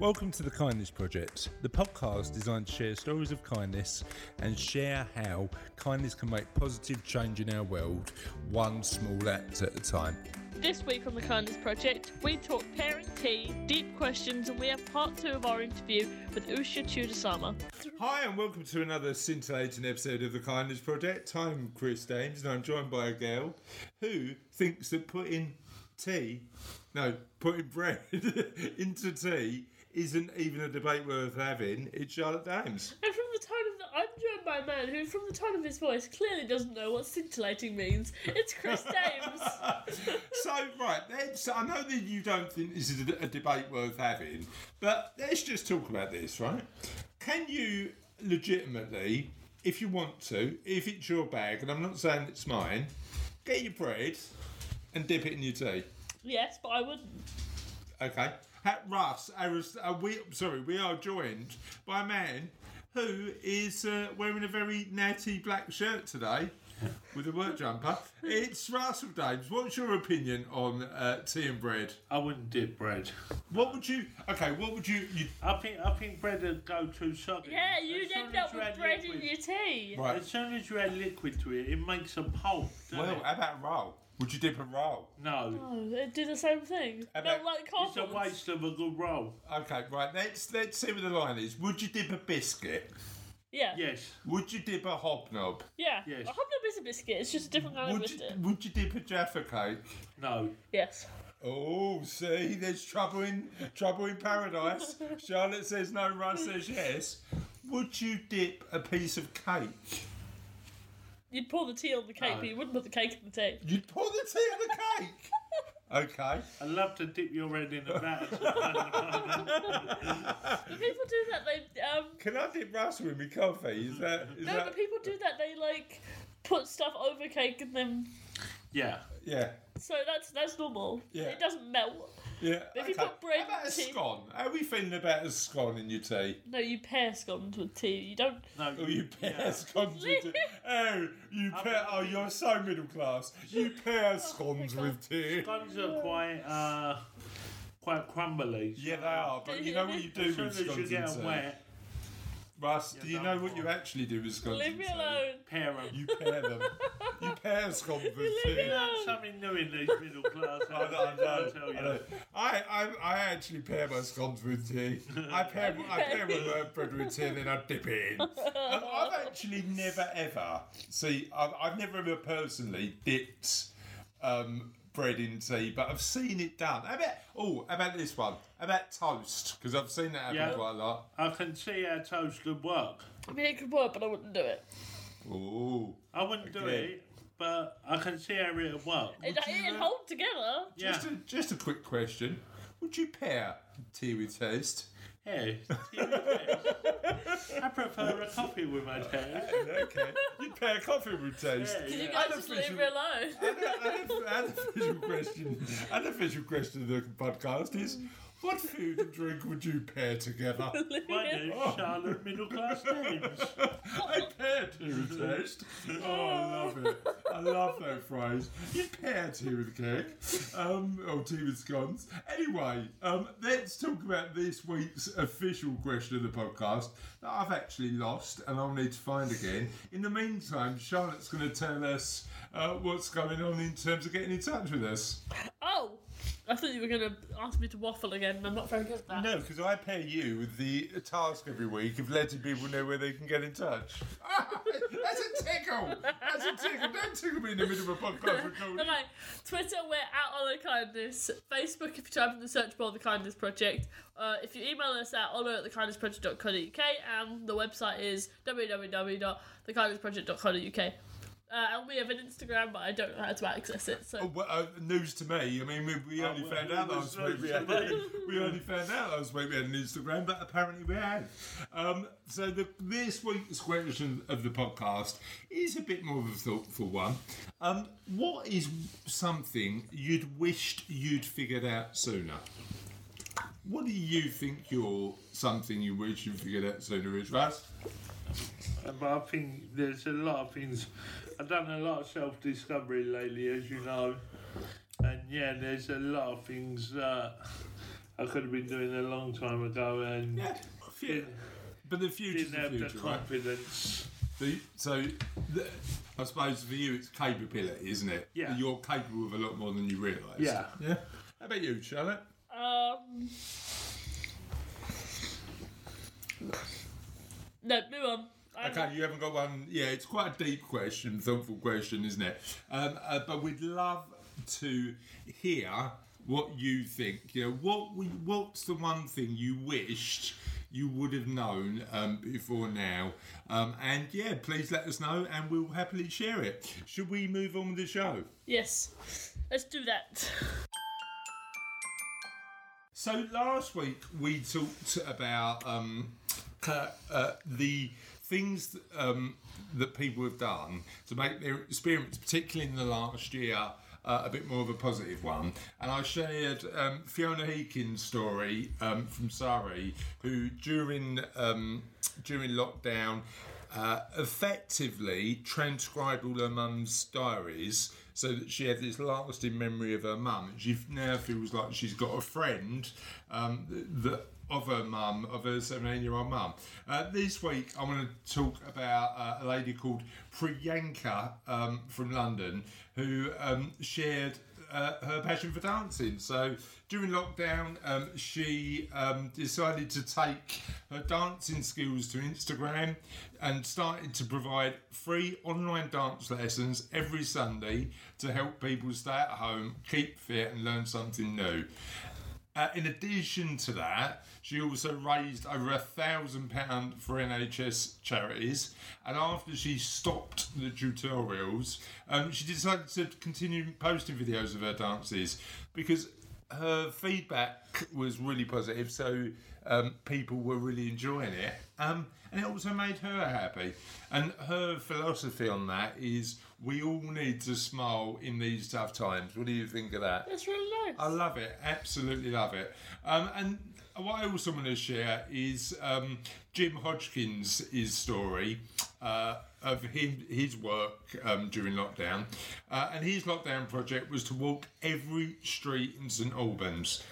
Welcome to the Kindness Project, the podcast designed to share stories of kindness and share how kindness can make positive change in our world, one small act at a time. This week on the Kindness Project, we talk pairing tea, deep questions, and we have part two of our interview with Usha Chudasama. Hi, and welcome to another scintillating episode of the Kindness Project. I'm Chris Dames, and I'm joined by a girl who thinks that putting tea, no, putting bread into tea isn't even a debate worth having. It's Charlotte Dames. And from the tone of the, I'm joined by a man who, from the tone of his voice, clearly doesn't know what scintillating means. It's Chris Dames. so right, let's, I know that you don't think this is a, a debate worth having, but let's just talk about this, right? Can you legitimately, if you want to, if it's your bag, and I'm not saying it's mine, get your bread and dip it in your tea? yes, but I wouldn't. Okay. Ha- Russ, I was, uh, we sorry, we are joined by a man who is uh, wearing a very natty black shirt today with a work jumper. It's Russell Dames. What's your opinion on uh, tea and bread? I wouldn't dip bread. What would you? Okay, what would you? you I think I think bread would go too soggy. Yeah, you'd As end up you with add bread in your tea. right. As soon as you add liquid to it, it makes a pulp. Well, it? how about roll? Would you dip a roll? no, Oh, they do the same thing. How Not about- like it's a cardboard. waste of a good roll. Okay, right. Let's let's see what the line is. Would you dip a biscuit? Yeah. Yes, Would you dip a hobnob? Yeah. Yes. A hobnob is a biscuit. It's just a different kind of Would you, biscuit. would you dip a jaffa cake? no. Yes. Oh, see, there's trouble in trouble in paradise. Charlotte says no, Russ says yes. Would you dip a piece of cake? You'd pour the tea on the cake, No. but you wouldn't put the cake in the tea. You'd pour the tea on the cake. Okay. I'd love to dip your head in the batter. The people do that. They um. Can I dip Russell in my coffee? Is that is No, that but people do that. They like put stuff over cake and then. yeah, yeah. So that's that's normal. Yeah. It doesn't melt. Yeah. If you okay. put bread How about a in tea- scone? How are we feeling about a scone in your tea? No, you pair scones with tea. You don't. no. Oh, you pair yeah. scones with tea. Oh, you pair. Oh, you're so middle class. You pair scones with tea. Scones are quite uh, quite crumbly. Yeah, they are. But you know what you do As soon with as you scones get and them tea? wet, Russ, do you know done what you actually do with scones Leave me alone. pair them. You pair them. you pair scones with Leave tea. me alone. Something new in these middle class. I know, I I'll know, tell I you. know. I, I, I actually pair my scones with tea. I pair, I pair my bread with tea and then I dip it in. I've actually never ever, see, I've, I've never ever personally dipped um, bread in tea, but I've seen it done. How about, oh, how about this one? How about toast? Because I've seen that happen Yeah. quite a lot. I can see how toast could work. I mean, it could work, but I wouldn't do it. Oh, I wouldn't do Okay. it, but I can see how it would work. It, you it'd hold together. Yeah, just, a, just a quick question. Would you pair tea with toast? Yeah. I prefer a coffee with my toast. okay. You'd pair coffee with toast. Yeah, Can you yeah. guys just leave Unofficial- me alone? Unofficial question. An Unofficial question of the podcast is: What food and drink would you pair together? My name's Charlotte Middle Class James. I pair tea with toast. Oh, I love it. I love that phrase. You pair tea with cake, um, or tea with scones. Anyway, um, let's talk about this week's official question of the podcast that I've actually lost and I'll need to find again. In the meantime, Charlotte's going to tell us uh, what's going on in terms of getting in touch with us. I thought you were going to ask me to waffle again, and I'm not very good at that. No, because I pair you with the task every week of letting people know where they can get in touch. that's a tickle. That's a tickle. Don't tickle me in the middle of a podcast recording. Okay, Twitter, we're at Honor Kindness. Facebook, if you type in the search bar, The Kindness Project. Uh, if you email us at honor at thekindnessproject.co.uk, and the website is www.thekindnessproject.co.uk. Uh, and we have an Instagram, but I don't know how to access it. So Oh, well, uh, news to me. I mean, we, we only well, found it out was last week we news had. we only found out last week we had an Instagram, but apparently we had. Um, so the, this week's question of the podcast is a bit more of a thoughtful one. Um, what is something you'd wished you'd figured out sooner? What do you think you're something you wish you'd figured out sooner is, Russ? But I think there's a lot of things. I've done a lot of self discovery lately, as you know. And yeah, there's a lot of things that I could have been doing a long time ago and Yeah. didn't, But the future's didn't the future, the right? confidence. The, so, the, I suppose for you, it's capability, isn't it? Yeah. You're capable of a lot more than you realise. Yeah. Yeah. How about you, Charlotte? Um. No, move on. Okay, you haven't got one. Yeah, it's quite a deep question, thoughtful question, isn't it? Um, uh, but we'd love to hear what you think. You know, what we, what's the one thing you wished you would have known um, before now? Um, and yeah, please let us know, and we'll happily share it. Should we move on with the show? Yes. Let's do that. So last week we talked about um, uh, uh, the things um, that people have done to make their experience, particularly in the last year, uh, a bit more of a positive one. And I shared um, Fiona Heakin's story um, from Surrey, who during um, during lockdown uh, effectively transcribed all her mum's diaries so that she had this lasting memory of her mum. She now feels like she's got a friend um, that of her mum, of her 17 year old mum. Uh, this week, I want to talk about uh, a lady called Priyanka um, from London who um, shared uh, her passion for dancing. So during lockdown, um, she um, decided to take her dancing skills to Instagram and started to provide free online dance lessons every Sunday to help people stay at home, keep fit, and learn something new. Uh, in addition to that, she also raised over a thousand pound for NHS charities. And after she stopped the tutorials, um, she decided to continue posting videos of her dances because her feedback was really positive. So um, people were really enjoying it, um, and it also made her happy. And her philosophy on that is we all need to smile in these tough times. What do you think of that? That's really nice. I love it, absolutely love it. Um, and what I also want to share is um, Jim Hodgkins' his story uh, of him, his work um, during lockdown. Uh, and his lockdown project was to walk every street in St Albans.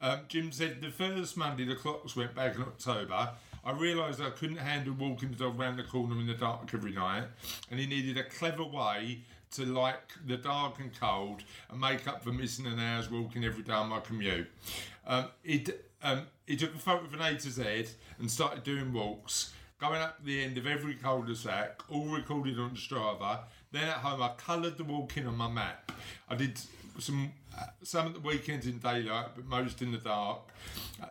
Um, Jim said the first Monday the clocks went back in October. I realised I couldn't handle walking the dog the corner in the dark every night, and he needed a clever way to like the dark and cold and make up for missing an hour's walking every day on my commute. Um, he, um, he took a photo of an A to Z and started doing walks, going up the end of every cul-de-sac, all recorded on Strava. Then at home, I coloured the walking on my map. I did some some at the weekends in daylight, but most in the dark.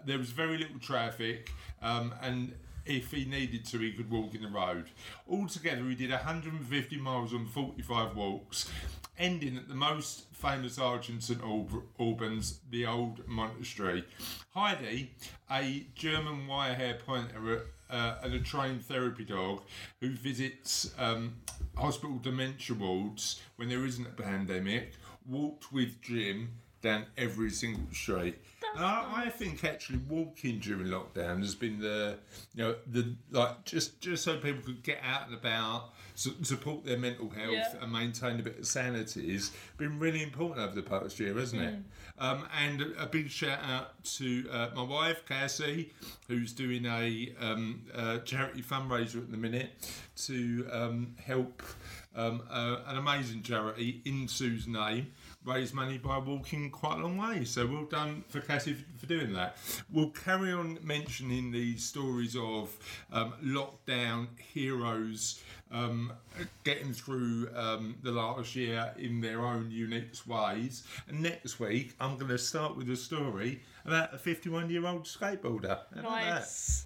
There was very little traffic, um, and if he needed to, he could walk in the road. Altogether, he did 150 miles on 45 walks, ending at the most famous in St Albans, the Old Monastery. Heidi, a German wirehair pointer uh, and a trained therapy dog who visits um, hospital dementia wards when there isn't a pandemic, walked with Jim down every single street. And I, I think actually walking during lockdown has been the, you know, the like just just so people could get out and about, su- support their mental health, Yeah. and maintain a bit of sanity has been really important over the past year, hasn't it? Um, and a, a big shout out to uh, my wife Cassie, who's doing a um, uh, charity fundraiser at the minute to um, help um, uh, an amazing charity in Sue's name raise money by walking quite a long way. So well done for Cassie for doing that. We'll carry on mentioning the stories of um, lockdown heroes um, getting through um, the last year in their own unique ways. And next week, I'm going to start with a story about a 51 year old skateboarder. How nice.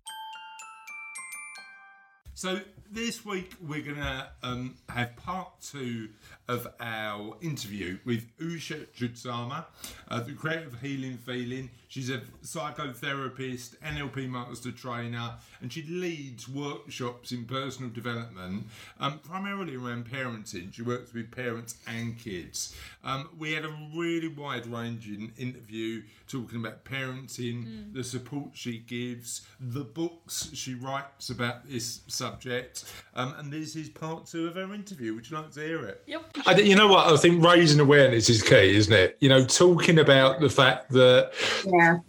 So this week we're gonna um, have part two of our interview with Usha Chudasama, uh, the creator of Healing Feeling. She's a psychotherapist, NLP master trainer, and she leads workshops in personal development, um, primarily around parenting. She works with parents and kids. Um, we had a really wide-ranging interview talking about parenting, the support she gives, the books she writes about this subject, um, and this is part two of our interview. Would you like to hear it? Yep. I, you know what? I think raising awareness is key, isn't it? You know, talking about the fact that Yeah.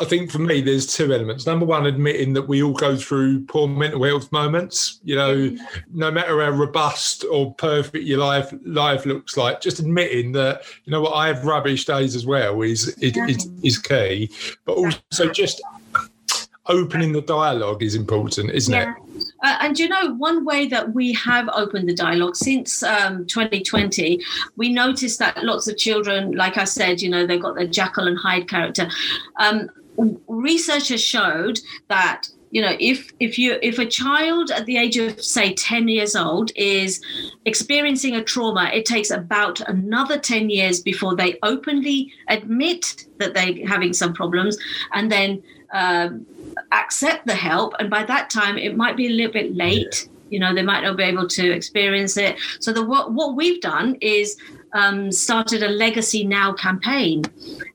I think for me, there's two elements. Number one, admitting that we all go through poor mental health moments. You know, mm-hmm. no matter how robust or perfect your life life looks like, just admitting that you know what I have rubbish days as well is is, is, is key. But also just opening the dialogue is important, isn't it? Uh, and you know, one way that we have opened the dialogue since um, 2020, we noticed that lots of children, like I said, you know, they've got the Jekyll and Hyde character. Um, researchers showed that you know if if you if a child at the age of say 10 years old is experiencing a trauma it takes about another 10 years before they openly admit that they're having some problems and then um, accept the help and by that time it might be a little bit late. You know they might not be able to experience it. So the what, what we've done is um, started a legacy now campaign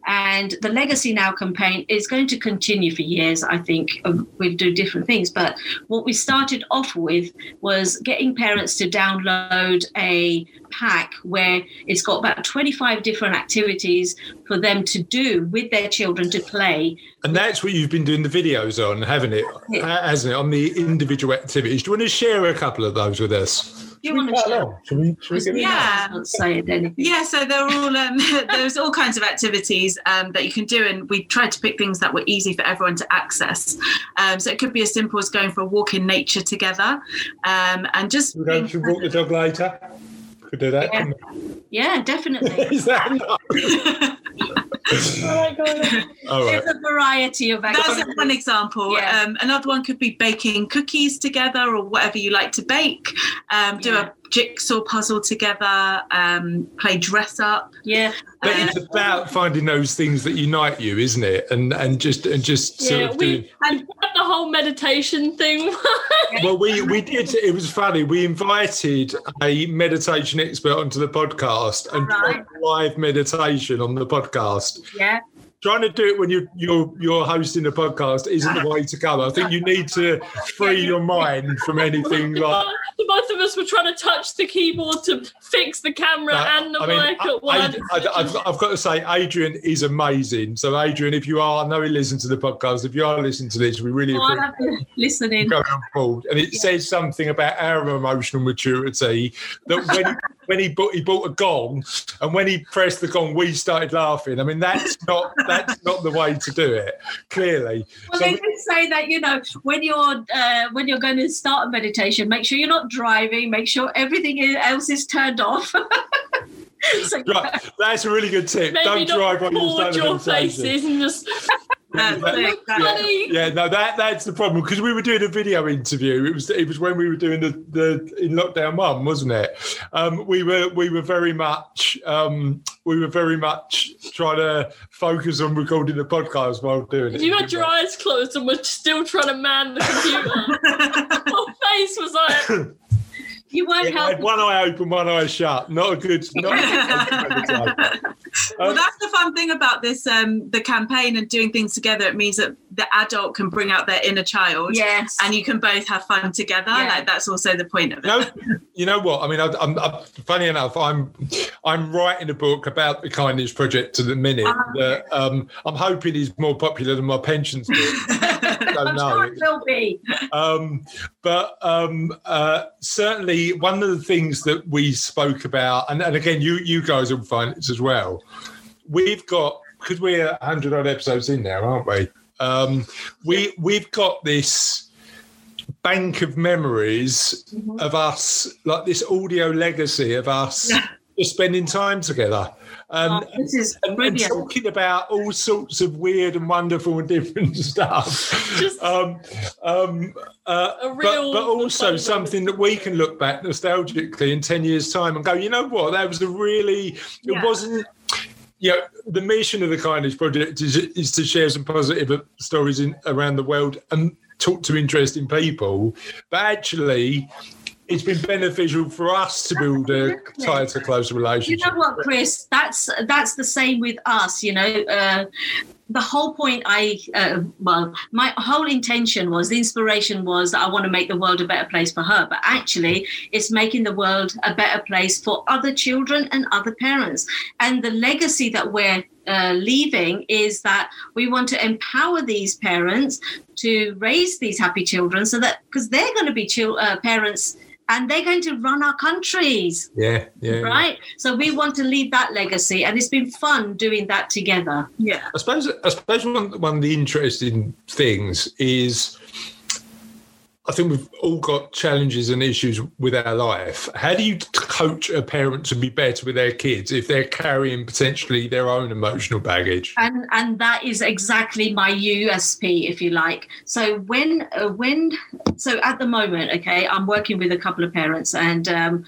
and the legacy now campaign is going to continue for years i think we'll do different things but what we started off with was getting parents to download a pack where it's got about 25 different activities for them to do with their children to play And that's what you've been doing the videos on, haven't it? Hasn't it? On the individual activities. Do you want to share a couple of those with us? You want to share? long. We, shall we? Yeah. not Yeah, so there are all um, there's all kinds of activities um, that you can do, and we tried to pick things that were easy for everyone to access. Um, so it could be as simple as going for a walk in nature together, um, and just We're going to walk the dog later. Could do that. Yeah. yeah definitely? Is that enough? Alright, go on then. All right. there's a variety of That's one example. Yeah. Um, another one could be baking cookies together or whatever you like to bake. Um, do Yeah. a jigsaw puzzle together. Um, play dress up. yeah But Uh, it's about finding those things that unite you, isn't it? And and just and just sort Yeah, of we- doing. And the whole meditation thing. Well, we we did. It was funny. We invited a meditation expert onto the podcast and Right. live meditation on the podcast. yeah Trying to do it when you're you're you're hosting a podcast isn't the way to go. I think you need to free your mind from anything like. the both of us were trying to touch the keyboard to fix the camera No, and the I mean, mic I- at once. I, have I've got to say, Adrian is amazing. So, Adrian, if you are, I know he listens to the podcast. If you are listening to this, we really oh, appreciate have to going on board. And it says something about our emotional maturity that when he, when he bought he bought a gong, and when he pressed the gong, we started laughing. I mean, that's not that's not the way to do it. Clearly, Well, So they did say that you know when you're uh, when you're going to start a meditation, make sure you're not driving. Make sure everything else is turned off. So- right, that's a really good tip. Don't drive while you're a your faces and just that's That- it. yeah, funny. yeah, no, that that's the problem because we were doing a video interview. It was it was when we were doing the the in lockdown one, wasn't it? Um, we were we were very much um, we were very much trying to focus on recording the podcast while doing it. you had your eyes closed and were still trying to man the computer. Your face was like, you won't Yeah, I help. had one eye open, one eye shut. Not a good. Not a good meditation. Well, Um, that's the fun thing about this um, the campaign and doing things together. It means that the adult can bring out their inner child, Yes. and you can both have fun together. Yeah. Like that's also the point of it. No, you know what? I mean, I, I'm, I'm funny enough. I'm I'm writing a book about the Kindness Project at the minute. Ah. that um, I'm hoping is more popular than my pensions book. I don't I'm know. sure it will be. Um, but um, uh, certainly, one of the things that we spoke about, and, and again, you you guys will find this as well. We've got because we're 100 odd episodes in now, aren't we? Um, we we've got this bank of memories Mhm. of us, like this audio legacy of us just spending time together. Um, Oh, this is and, and talking about all sorts of weird and wonderful and different stuff. Just- um, um, uh, A but, real but also something that we can look back nostalgically in 10 years' time and go, you know what, that was a really, it wasn't. Know, the mission of the Kindness Project is, is to share some positive stories in around the world and talk to interesting people. But actually, it's been beneficial for us to build a tighter, closer relationship. You know what, Chris? That's that's the same with us. You know, uh, the whole point. I uh, well, my whole intention was the inspiration was that I want to make the world a better place for her. But actually, it's making the world a better place for other children and other parents. And the legacy that we're uh, leaving is that we want to empower these parents to raise these happy children so that because they're going to be chil- uh, parents and they're going to run our countries Yeah, yeah. right so we want to leave that legacy and it's been fun doing that together Yeah. I suppose I suppose one one of the interesting things is I think we've all got challenges and issues with our life. How do you coach a parent to be better with their kids if they're carrying potentially their own emotional baggage? and and that is exactly my USP, if you like. So when uh, when so at the moment, okay, I'm working with a couple of parents, and um,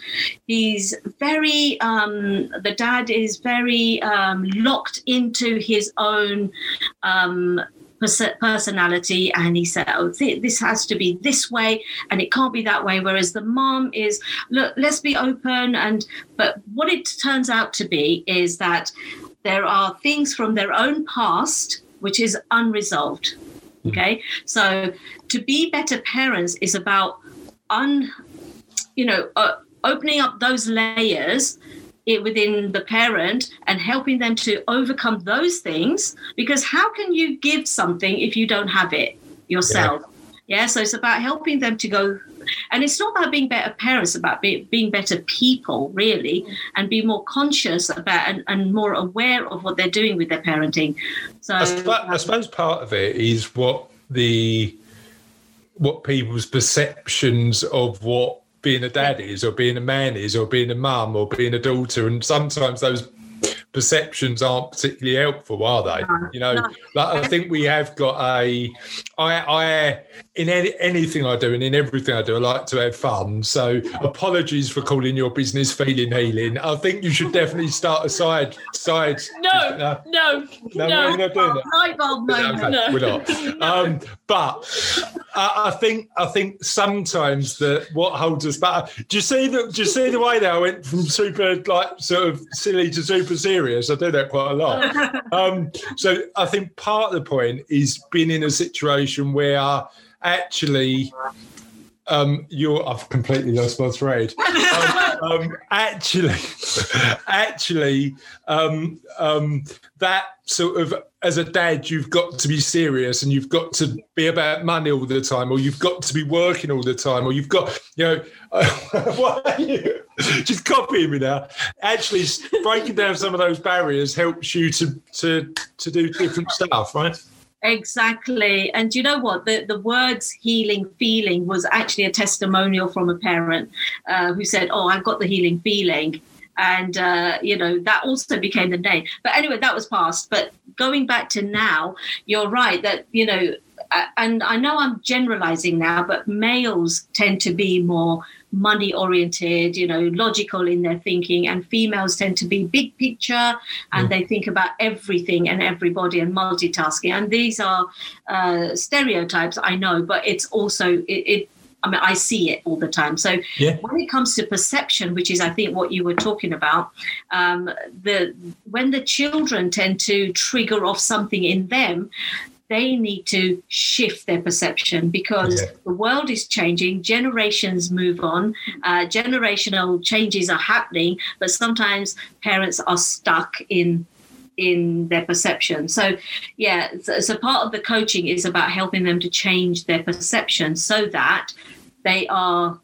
he's very um, the dad is very um, locked into his own. Um, personality and he said oh th- this has to be this way and it can't be that way. Whereas the mom is look let's be open and but what it turns out to be is that there are things from their own past which is unresolved okay? So to be better parents is about un you know uh, opening up those layers it within the parent and helping them to overcome those things because how can you give something if you don't have it yourself? Yeah, so it's about helping them to go and it's not about being better parents about be, being better people really and be more conscious about and, and more aware of what they're doing with their parenting. So I, suppo- I suppose part of it is what the what people's perceptions of what being a dad is, or being a man is, or being a mum, or being a daughter, and sometimes those perceptions aren't particularly helpful, are they? No, you know, no. like I think we have got a. I, I in any, anything I do and in everything I do, I like to have fun. So apologies for calling your business feeling healing. I think you should definitely start a side side. No, no, no, no, no. we're not doing that. bulb moment Okay, No. we're not. Um, but I, I think I think sometimes that what holds us back. Do you see the Do you see the way that I went from super like sort of silly to super serious? I do that quite a lot. Um, so I think part of the point is being in a situation where actually. Um, you're. I've completely lost my thread. Um, um, actually, actually, um, um, that sort of as a dad, you've got to be serious and you've got to be about money all the time, or you've got to be working all the time, or you've got, you know, what are you? Just copying me now. Actually, breaking down some of those barriers helps you to to to do different stuff, right? Exactly. And you know what? The, the words healing feeling was actually a testimonial from a parent uh, who said, Oh, I've got the healing feeling. And, uh, you know, that also became the name. But anyway, that was past. But going back to now, you're right that, you know, and I know I'm generalizing now, but males tend to be more money oriented, you know, logical in their thinking, and females tend to be big picture and they think about everything and everybody and multitasking. And these are uh, stereotypes, I know, but it's also, it, it I mean, I see it all the time. So Yeah. when it comes to perception, which is, I think, what you were talking about, um, the when the children tend to trigger off something in them, they need to shift their perception because Yeah. the world is changing, generations move on, uh, generational changes are happening, but sometimes parents are stuck in in their perception. So, yeah, so, so part of the coaching is about helping them to change their perception so that they are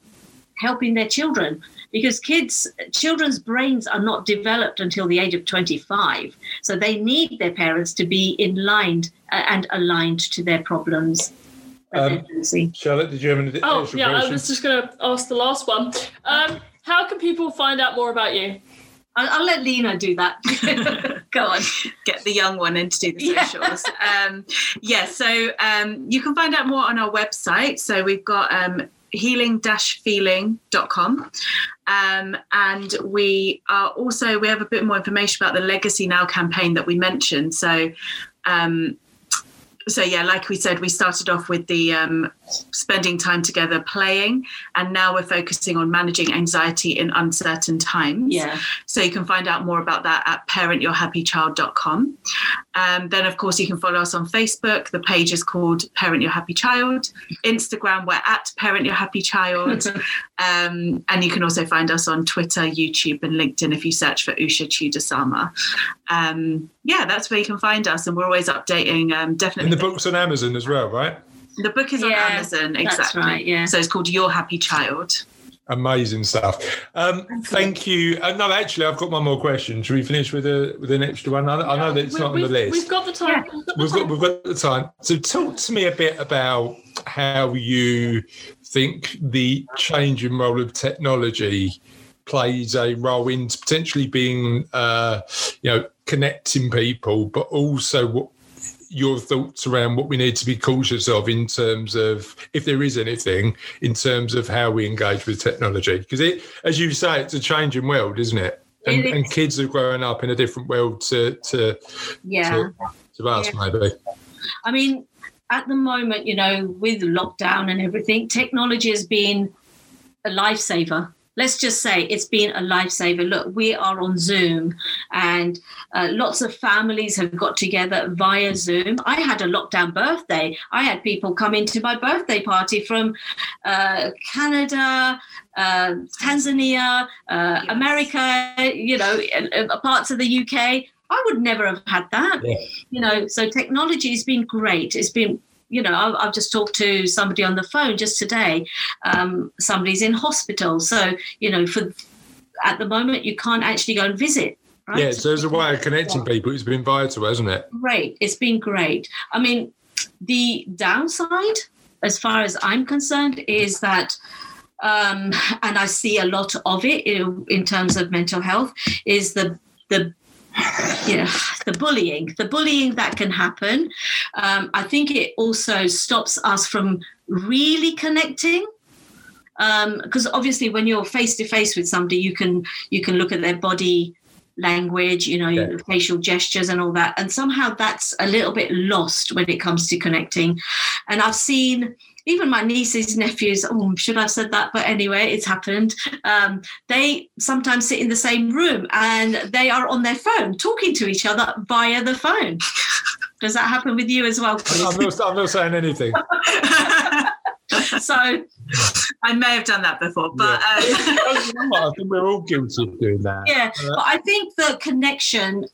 helping their children because kids children's brains are not developed until the age of 25 so they need their parents to be in line uh, and aligned to their problems Um. Charlotte, did you have any Oh, extra yeah, I was just going to ask the last one. Um, how can people find out more about you? I'll, I'll let lena do that go on get the young one in to do the Yeah. socials. um, yeah, so um, you can find out more on our website. So we've got um, healing-feeling.com. Um, and we are also, we have a bit more information about the Legacy Now campaign that we mentioned. So, um, so yeah, like we said, we started off with the um, spending time together playing, and now we're focusing on managing anxiety in uncertain times. yeah So you can find out more about that at parentyourhappychild.com. Um, then, of course, you can follow us on Facebook. The page is called Parent Your Happy Child. Instagram, we're at Parent Your Happy Child. um, and you can also find us on Twitter, YouTube, and LinkedIn if you search for Usha Chudasama. Um, yeah, that's where you can find us. And we're always updating. Um, definitely. And the book's on Amazon as well, right? The book is on Yeah, Amazon, that's exactly. right, yeah. So it's called Your Happy Child. Amazing stuff. Um, thank you. Uh, no, actually, I've got one more question. Should we finish with a with an extra one? I, I know that it's We- not on the we've- list. We've got the time. We've got we've got the time. So talk to me a bit about how you think the changing role of technology plays a role in potentially being uh, you know connecting people, but also what your thoughts around what we need to be cautious of in terms of if there is anything in terms of how we engage with technology? Because it as you say it's a changing world isn't it? And, It and kids are growing up in a different world to to Yeah. to, to us maybe. I mean, at the moment, you know, with lockdown and everything, technology has been a lifesaver. Let's just say it's been a lifesaver. Look, we are on Zoom, and uh, lots of families have got together via Zoom. I had a lockdown birthday. I had people come into my birthday party from uh, Canada, uh, Tanzania, uh, America, you know, parts of the UK. I would never have had that. Yeah. You know, so technology has been great. It's been you know, I've, I've just talked to somebody on the phone just today. Um, somebody's in hospital, so you know, for at the moment you can't actually go and visit. Right? Yeah, so there's a way of connecting people. It's been vital, hasn't it? great. It's been great. I mean, the downside, as far as I'm concerned, is that, um, and I see a lot of it in, in terms of mental health, is the the yeah the bullying, the bullying that can happen. Um, I think it also stops us from really connecting because obviously when you're face to face with somebody you can you can look at their body language you know Yeah. facial gestures and all that and somehow that's a little bit lost when it comes to connecting and i've seen even my nieces nephews oh should i've said that? But anyway it's happened. Um, they sometimes sit in the same room and they are on their phone talking to each other via the phone. Does that happen with you as well I'm not, I'm not saying anything. so I may have done that before, but uh, I think we're all guilty of doing that. yeah Uh, but i think the connection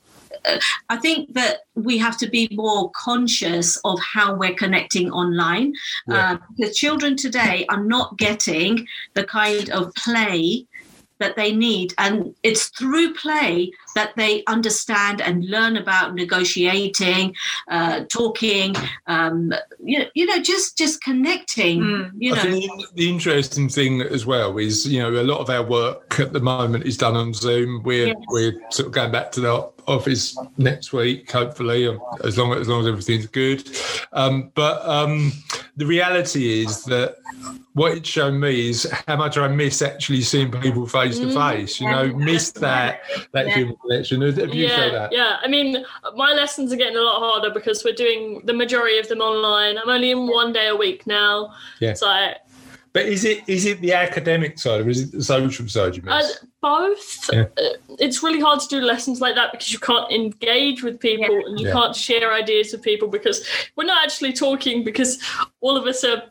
i think that we have to be more conscious of how we're connecting online Yeah. uh, because children today are not getting the kind of play that they need and it's through play that they understand and learn about negotiating uh, talking um, you, you know just just connecting Mm. you I think the interesting thing as well is, you know, a lot of our work at the moment is done on Zoom. We're Yes. we're sort of going back to the office next week, hopefully, um, as long as long as everything's good. Um, but um, the reality is that what it's shown me is how much I miss actually seeing people face to Mm, face. You know, miss that that Yeah. human connection. Have you yeah, that? yeah. I mean, my lessons are getting a lot harder because we're doing the majority of them online. I'm only in one day a week now. Yeah. So I, But is it is it the academic side or is it the social side you uh, miss? Both. Yeah. Uh, It's really hard to do lessons like that because you can't engage with people and you Yeah. can't share ideas with people because we're not actually talking because all of us are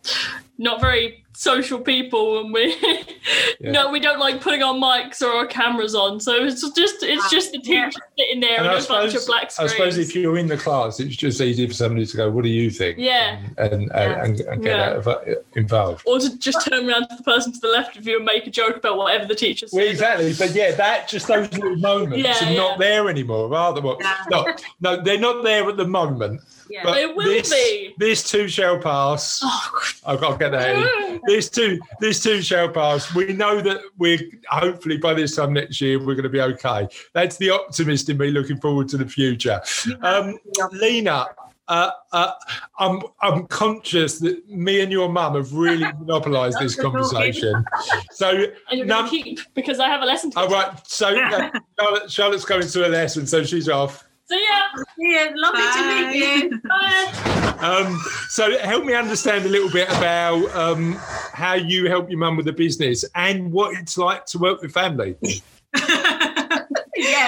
not very social people and we Yeah. no we don't like putting our mics or our cameras on so it's just it's just the Yeah. teacher sitting there And and, I a bunch of suppose- black I suppose if you're in the class, it's just easy for somebody to go, "What do you think?" Yeah. and and, Yeah. and, and get Yeah. out of, uh, involved. or to just turn around to the person to the left of you and make a joke about whatever the teacher said. Well, exactly, but yeah, that just those little moments Yeah, are not there anymore, are they? Well, Yeah. No, no, they're not there at the moment. yeah. But They will this, be. This too shall pass. Oh, I've got to get that in. This too, this too shall pass. We know that we're hopefully by this time next year we're going to be okay. That's the optimist in me looking forward to the future. Um, Lena, uh, uh, I'm I'm conscious that me and your mum have really monopolised this conversation. So, and you're num- keep because I have a lesson to all right. So uh, Charlotte, Charlotte's going to a lesson, so she's off. So yeah, yeah lovely to meet you bye. Um, so help me understand a little bit about um, how you help your mum with the business and what it's like to work with family.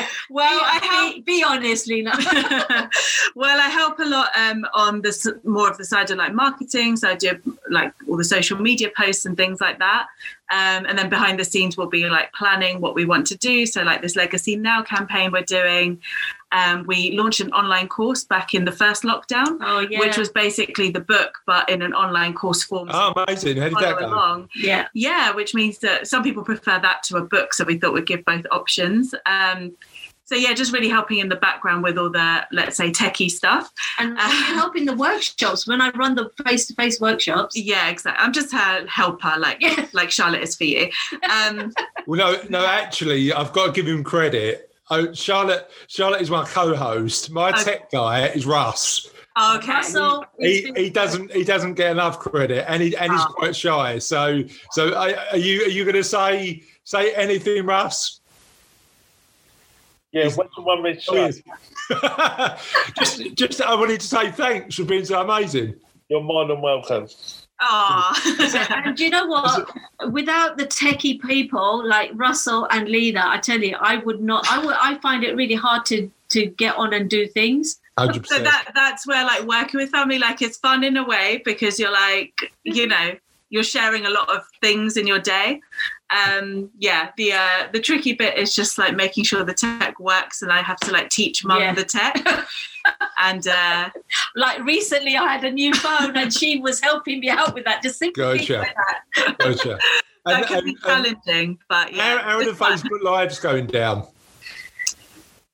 Yeah. Well, I be, help. be, be honest, Lena. well, I help a lot um, on the more of the side of like marketing. So I do like all the social media posts and things like that. Um, and then behind the scenes, we'll be like planning what we want to do. So like this Legacy Now campaign we're doing. Um, we launched an online course back in the first lockdown, oh yeah. which was basically the book, but in an online course form. Oh, amazing. How did follow that go? along. yeah. Yeah, which means that some people prefer that to a book. So we thought we'd give both options. Um, so yeah, just really helping in the background with all the let's say techie stuff. And, and you help in the workshops when I run the face-to-face workshops. Yeah, exactly. I'm just her helper, like Yeah. like Charlotte is for you. Um, Well, no, no. Actually, I've got to give him credit. Oh, Charlotte, Charlotte is my co-host. My Okay. tech guy is Russ. okay. Russell, He, he doesn't he doesn't get enough credit, and he and he's Oh. quite shy. So so are, are you are you going to say say anything, Russ? Yeah, when you want me to Oh, yes. just just I wanted to say thanks for being so amazing. you're more than welcome. Aw. and do you know what? Without the techie people like Russell and Lena, I tell you, I would not. I would. I find it really hard to to get on and do things. Hundred so that that's where like working with family, like it's fun in a way because you're like, you mm-hmm. know, you're sharing a lot of things in your day. Um, yeah, the uh, the tricky bit is just like making sure the tech works, and I have to like teach mum Yeah. the tech. and uh, Like recently, I had a new phone, and she was helping me out with that. Just think Gotcha. like that. Gotcha. that And- can be and- and challenging, but yeah. how are the it's fun. Facebook lives going down?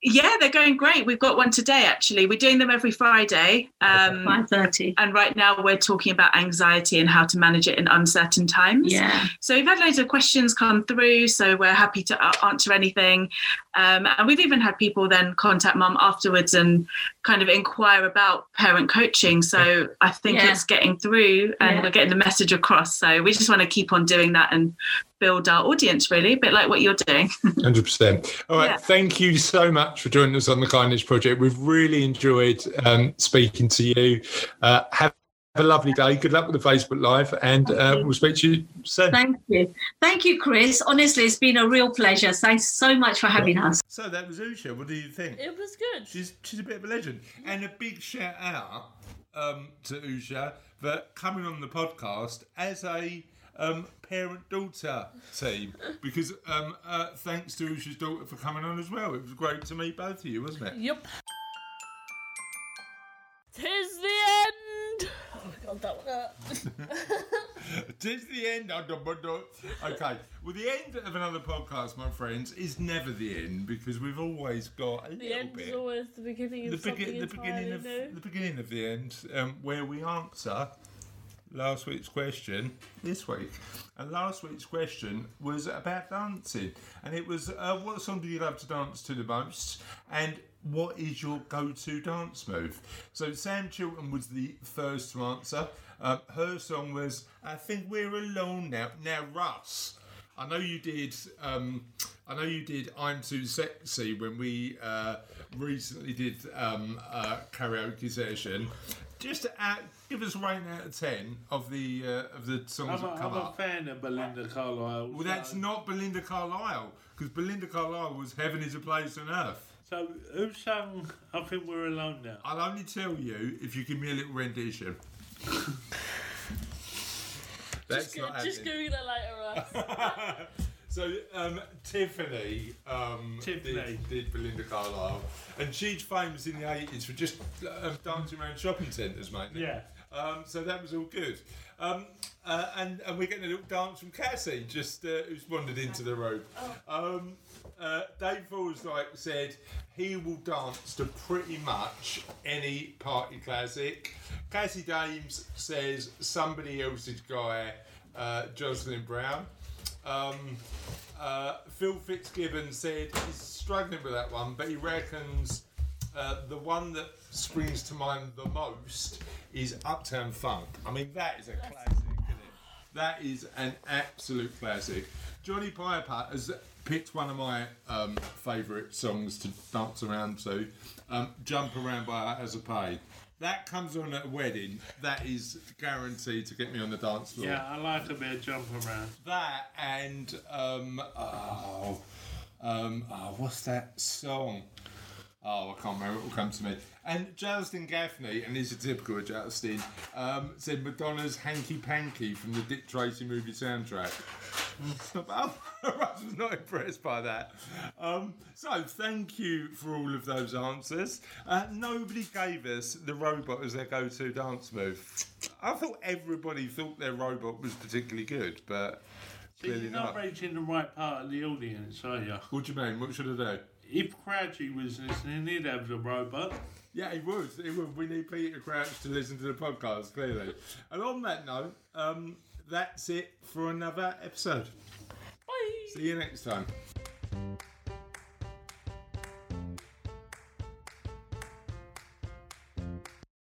Yeah, they're going great. We've got one today actually. We're doing them every Friday. Um, Five thirty. and right now we're talking about anxiety and how to manage it in uncertain times. Yeah. So we've had loads of questions come through, so we're happy to uh, answer anything. Um, and we've even had people then contact mum afterwards and kind of inquire about parent coaching. So I think Yeah. it's getting through and Yeah. we're getting the message across. So we just want to keep on doing that and build our audience really, a bit like what you're doing. Hundred percent. All right. Yeah. Thank you so much for joining us on the Kindness Project. We've really enjoyed um, speaking to you. Uh, have a lovely day. Good luck with the Facebook Live, and uh, we'll speak to you soon. Thank you. Thank you, Chris. Honestly, it's been a real pleasure. Thanks so much for having us. So that was Usha. What do you think? It was good. She's she's a bit of a legend. And a big shout out um, to Usha for coming on the podcast as a um, parent daughter team. Because um, uh, thanks to Usha's daughter for coming on as well. It was great to meet both of you, wasn't it? Yep. Tis the end. Oh my god, that one hurt. Tis the end. Okay. Well, the end of another podcast, my friends, is never the end because we've always got a The little end bit. is always the beginning the, of something begin- the beginning of new. the beginning of the end, um, where we answer last week's question this week. And last week's question was about dancing, and it was uh, what song do you love to dance to the most, and what is your go-to dance move? So Sam Chilton was the first to answer. Uh, her song was "I Think We're Alone Now." Now, Russ. I know you did. Um, I know you did. I'm too sexy when we uh, recently did um, a karaoke session. Just out, give us a rating out of ten of the uh, of the songs I'm a, that come I'm a fan of Belinda Carlisle. Well, that's so- not Belinda Carlisle because Belinda Carlisle was "Heaven Is a Place on Earth." So who sang I Think We're Alone Now? I'll only tell you if you give me a little rendition. That's Just, go, not just happening. Google it later, Russ. so um, Tiffany, um, Tiffany. Did, did Belinda Carlisle, and she's famous in the eighties for just um, dancing around shopping centres, mate. Yeah. Um, so that was all good. Um, uh, and, and we're getting a little dance from Cassie, just uh, who's wandered into the room. Um, uh, Dave Forsythe said he will dance to pretty much any party classic. Cassie Dames says somebody else's guy, uh, Jocelyn Brown. Um, uh, Phil Fitzgibbon said he's struggling with that one, but he reckons uh, the one that springs to mind the most is Uptown Funk. I mean, that is a classic, isn't it? That is an absolute classic. Johnny Piper has picked one of my um, favourite songs to dance around to, um, "Jump Around by House of Pain." That comes on at a wedding. That is guaranteed to get me on the dance floor. Yeah, I like a bit of jump around. That and um, oh, Um, oh, what's that song? Oh, I can't remember. It will come to me. And Justin Gaffney, and this is typical of Justin, um, said Madonna's "Hanky Panky" from the Dick Tracy movie soundtrack. I was not impressed by that. Um, so, thank you for all of those answers. Uh, nobody gave us the robot as their go-to dance move. I thought everybody thought their robot was particularly good, but So you're not not. reaching the right part of the audience, are you? What do you mean? What should I do? If Crouchy was listening, he'd have the robot. Yeah, he would. He would. We need Peter Crouch to listen to the podcast, clearly. and on that note, um, that's it for another episode. Bye. See you next time.